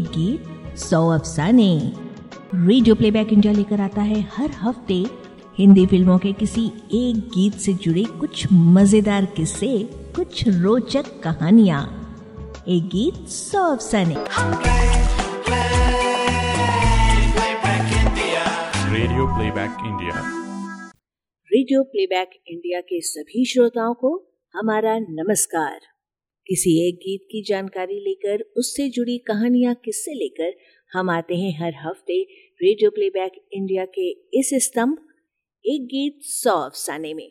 एक गीत सौ अफसाने। रेडियो प्लेबैक इंडिया लेकर आता है हर हफ़्ते हिंदी फ़िल्मों के किसी एक गीत से जुड़े कुछ मज़ेदार किस्से कुछ रोचक कहानियाँ। एक गीत सौ अफसाने। Radio playback India radio playback India के सभी श्रोताओं को हमारा नमस्कार। किसी एक गीत की जानकारी लेकर, उससे जुड़ी कहानियाँ किससे लेकर, हम आते हैं हर हफ़्ते रेडियो प्लेबैक इंडिया के इस स्तंभ, एक गीत सौ अफसाने में।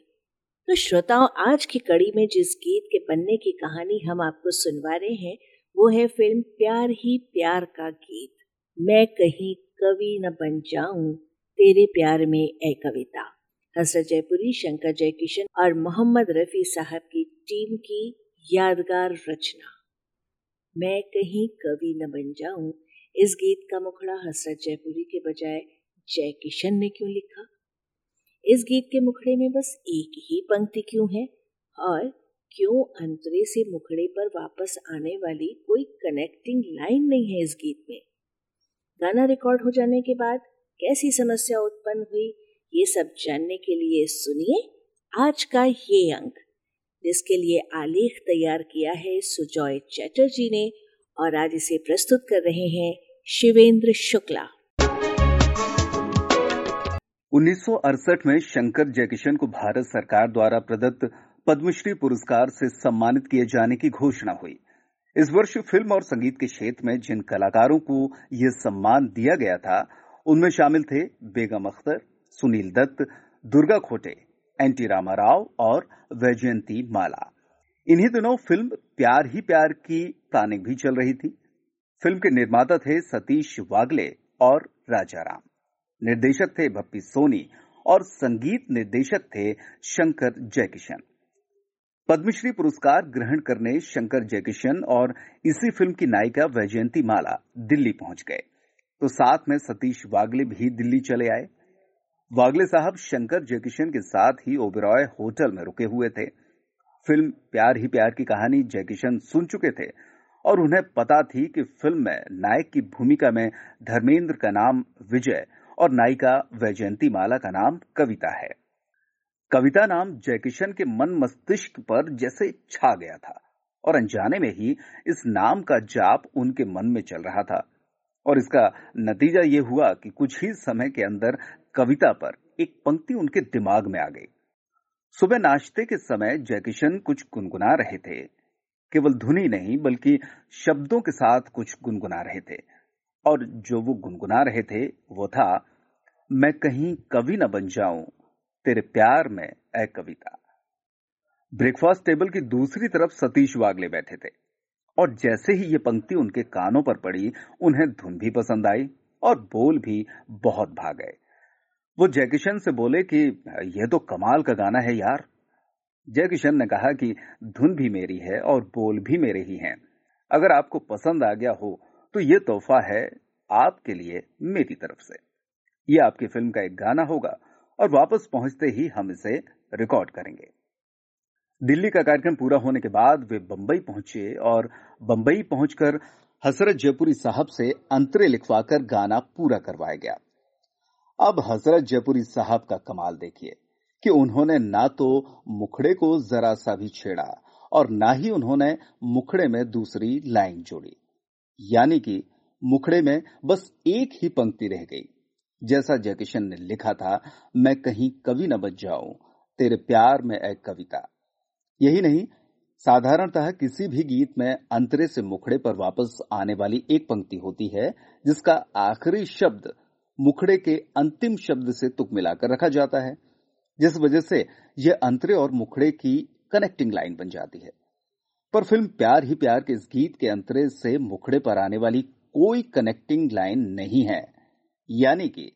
तो श्रोताओं, आज की कड़ी में जिस गीत के बनने की कहानी हम आपको सुनवा रहे हैं, वो है फ़िल्म प्यार ही प्यार का गीत। मैं कहीं कवि न बन जाऊँ, तेरे प्यार में ए कविता। हसरत जयपुरी, शंकर जयकिशन और मोहम्मद रफी साहब की टीम की यादगार रचना। मैं कहीं कवि न बन जाऊँ, इस गीत का मुखड़ा हसरत जयपुरी के बजाय जय किशन ने क्यों लिखा? इस गीत के मुखड़े में बस एक ही पंक्ति क्यों है? और क्यों अंतरे से मुखड़े पर वापस आने वाली कोई कनेक्टिंग लाइन नहीं है इस गीत में? गाना रिकॉर्ड हो जाने के बाद कैसी समस्या उत्पन्न हुई, ये सब जानने के लिए सुनिए आज का ये अंक। जिसके लिए आलेख तैयार किया है सुजॉय चैटर्जी ने और आज इसे प्रस्तुत कर रहे हैं शिवेंद्र शुक्ला। 1968 में शंकर जयकिशन को भारत सरकार द्वारा प्रदत्त पद्मश्री पुरस्कार से सम्मानित किए जाने की घोषणा हुई। इस वर्ष फ़िल्म और संगीत के क्षेत्र में जिन कलाकारों को यह सम्मान दिया गया था, उनमें शामिल थे बेगम अख्तर, सुनील दत्त, दुर्गा खोटे एनटी रामाराव और वैजयंती माला। इन्हीं दिनों फ़िल्म प्यार ही प्यार की प्लानिंग भी चल रही थी। फ़िल्म के निर्माता थे सतीश वागले और राजाराम। निर्देशक थे भप्पी सोनी और संगीत निर्देशक थे शंकर जयकिशन। पद्मश्री पुरस्कार ग्रहण करने शंकर जयकिशन और इसी फ़िल्म की नायिका वैजयंती माला दिल्ली पहुँच गए। तो साथ में सतीश वागले भी दिल्ली चले आए। वागले साहब शंकर जयकिशन के साथ ही ओबेरॉय होटल में रुके हुए थे। फ़िल्म प्यार ही प्यार की कहानी जयकिशन सुन चुके थे और उन्हें पता थी कि फ़िल्म में नायक की भूमिका में धर्मेंद्र का नाम विजय और नायिका वैजयंती माला का नाम कविता है। कविता नाम जयकिशन के मन मस्तिष्क पर जैसे छा गया था और अनजाने में ही इस नाम का जाप उनके मन में चल रहा था। और इसका नतीजा ये हुआ कि कुछ ही समय के अंदर कविता पर एक पंक्ति उनके दिमाग में आ गई। सुबह नाश्ते के समय जयकिशन कुछ गुनगुना रहे थे। केवल धुनी नहीं, बल्कि शब्दों के साथ कुछ गुनगुना रहे थे। और जो वो गुनगुना रहे थे, वो था, मैं कहीं कवि न बन जाऊँ, तेरे प्यार में ए कविता। ब्रेकफास्ट टेबल की दूसरी तरफ़ सतीश वागले बैठे थे। और जैसे ही ये पंक्ति उनके कानों पर पड़ी, उन्हें धुन भी पसंद आई और बोल भी बहुत भाग गए। वो जयकिशन से बोले कि, यह तो कमाल का गाना है यार। जयकिशन ने कहा कि, धुन भी मेरी है और बोल भी मेरे ही हैं। अगर आपको पसंद आ गया हो तो ये तोहफा है आपके लिए मेरी तरफ़ से। ये आपकी फ़िल्म का एक गाना होगा और वापस पहुँचते ही हम इसे रिकॉर्ड करेंगे। दिल्ली का कार्यक्रम पूरा होने के बाद वे बंबई पहुँचे और बंबई पहुंचकर हसरत जयपुरी साहब से अंतरे लिखवाकर गाना पूरा करवाया गया। अब हज़रत जयपुरी साहब का कमाल देखिए कि उन्होंने ना तो मुखड़े को जरा सा भी छेड़ा और ना ही उन्होंने मुखड़े में दूसरी लाइन जोड़ी। यानी कि मुखड़े में बस एक ही पंक्ति रह गई। जैसा जयकिशन ने लिखा था, मैं कहीं कवि न बच जाऊँ, तेरे प्यार में एक कविता। यही नहीं, साधारणतः किसी भी गीत में अंतरे से मुखड़े पर वापस आने वाली एक पंक्ति होती है, जिसका आखिरी शब्द मुखड़े के अंतिम शब्द से तुक मिलाकर रखा जाता है, जिस वजह से यह अंतरे और मुखड़े की कनेक्टिंग लाइन बन जाती है। पर फ़िल्म प्यार ही प्यार के इस गीत के अंतरे से मुखड़े पर आने वाली कोई कनेक्टिंग लाइन नहीं है। यानी कि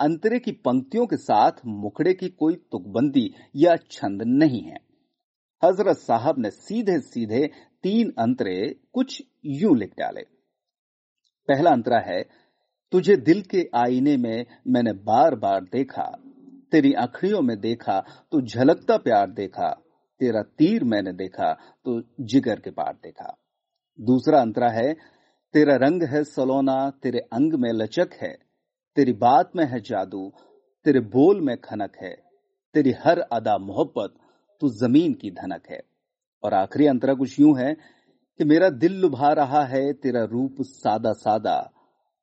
अंतरे की पंक्तियों के साथ मुखड़े की कोई तुकबंदी या छंद नहीं है। हज़रत साहब ने सीधे सीधे तीन अंतरे कुछ यूँ लिख डाले। पहला अंतरा है तुझे दिल के आईने में मैंने बार बार देखा, तेरी आखड़ियों में देखा तो झलकता प्यार देखा, तेरा तीर मैंने देखा तो जिगर के पार देखा। दूसरा अंतरा है, तेरा रंग है सलोना, तेरे अंग में लचक है, तेरी बात में है जादू, तेरे बोल में खनक है, तेरी हर अदा मोहब्बत, तू ज़मीन की धनक है। और आखिरी अंतरा कुछ यूँ है कि मेरा दिल लुभा रहा है, तेरा रूप सादा सादा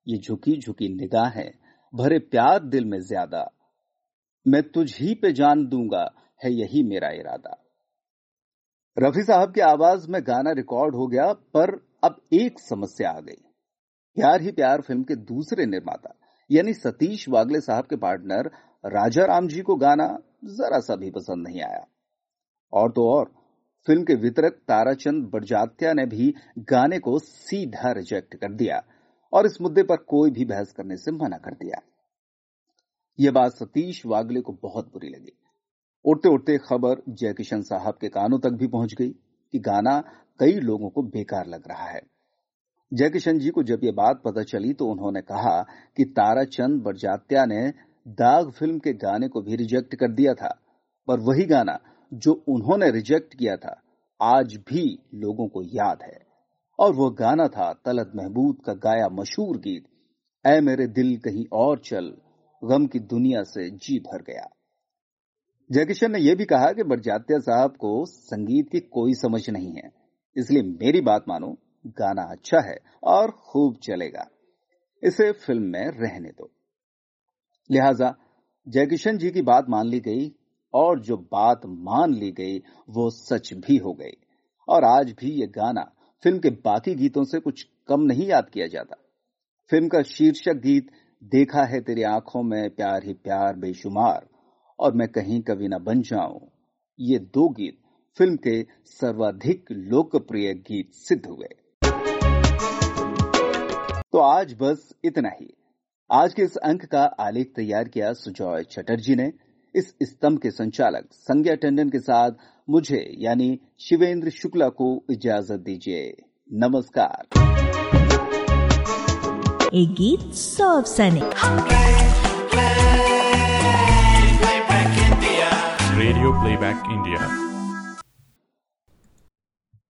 ये झुकी झुकी निगाहें, भरे प्यार दिल में ज़्यादा। मैं तुझ ही पे जान दूँगा, है यही मेरा इरादा। रफी साहब की आवाज़ में गाना रिकॉर्ड हो गया, पर अब एक समस्या आ गई। प्यार ही प्यार फ़िल्म के दूसरे निर्माता, यानी सतीश वागले साहब के पार्टनर राजा राम जी को गाना जरा सा भी पसंद नहीं आया। और तो और, फ़िल्म के वितरक ताराचंद बड़जात्या ने भी गाने को सीधा रिजेक्ट कर दिया। और इस मुद्दे पर कोई भी बहस करने से मना कर दिया। यह बात सतीश वागले को बहुत बुरी लगी। उड़ते उड़ते खबर जयकिशन साहब के कानों तक भी पहुँच गई कि गाना कई लोगों को बेकार लग रहा है। जयकिशन जी को जब यह बात पता चली तो उन्होंने कहा कि ताराचंद बरजात्या ने दाग फ़िल्म के गाने को भी रिजेक्ट कर दिया था, पर वही गाना जो उन्होंने रिजेक्ट किया था, आज भी लोगों को याद है। और वो गाना था तलत महबूद का गाया मशहूर गीत, ऐ मेरे दिल कहीं और चल, गम की दुनिया से जी भर गया। जयकिशन ने यह भी कहा कि बरजात्या साहब को संगीत की कोई समझ नहीं है, इसलिए मेरी बात मानो, गाना अच्छा है और खूब चलेगा। इसे फ़िल्म में रहने दो। लिहाजा जयकिशन जी की बात मान ली गई और जो बात मान ली गई, वो सच भी हो गई। और आज भी ये गाना फ़िल्म के बाकी गीतों से कुछ कम नहीं याद किया जाता। फ़िल्म का शीर्षक गीत, देखा है तेरी आँखों में प्यार ही प्यार बेशुमार, और मैं कहीं कभी न बन जाऊँ। ये दो गीत फ़िल्म के सर्वाधिक लोकप्रिय गीत सिद्ध हुए। तो आज बस इतना ही। आज के इस अंक का आलेख तैयार किया सुजॉय चटर्जी ने। इस स्तंभ के संचालक संज्ञा टंडन के साथ मुझे यानी शिवेंद्र शुक्ला को इजाज़त दीजिए। नमस्कार। एक गीत सौ रेडियो प्लेबैक इंडिया India.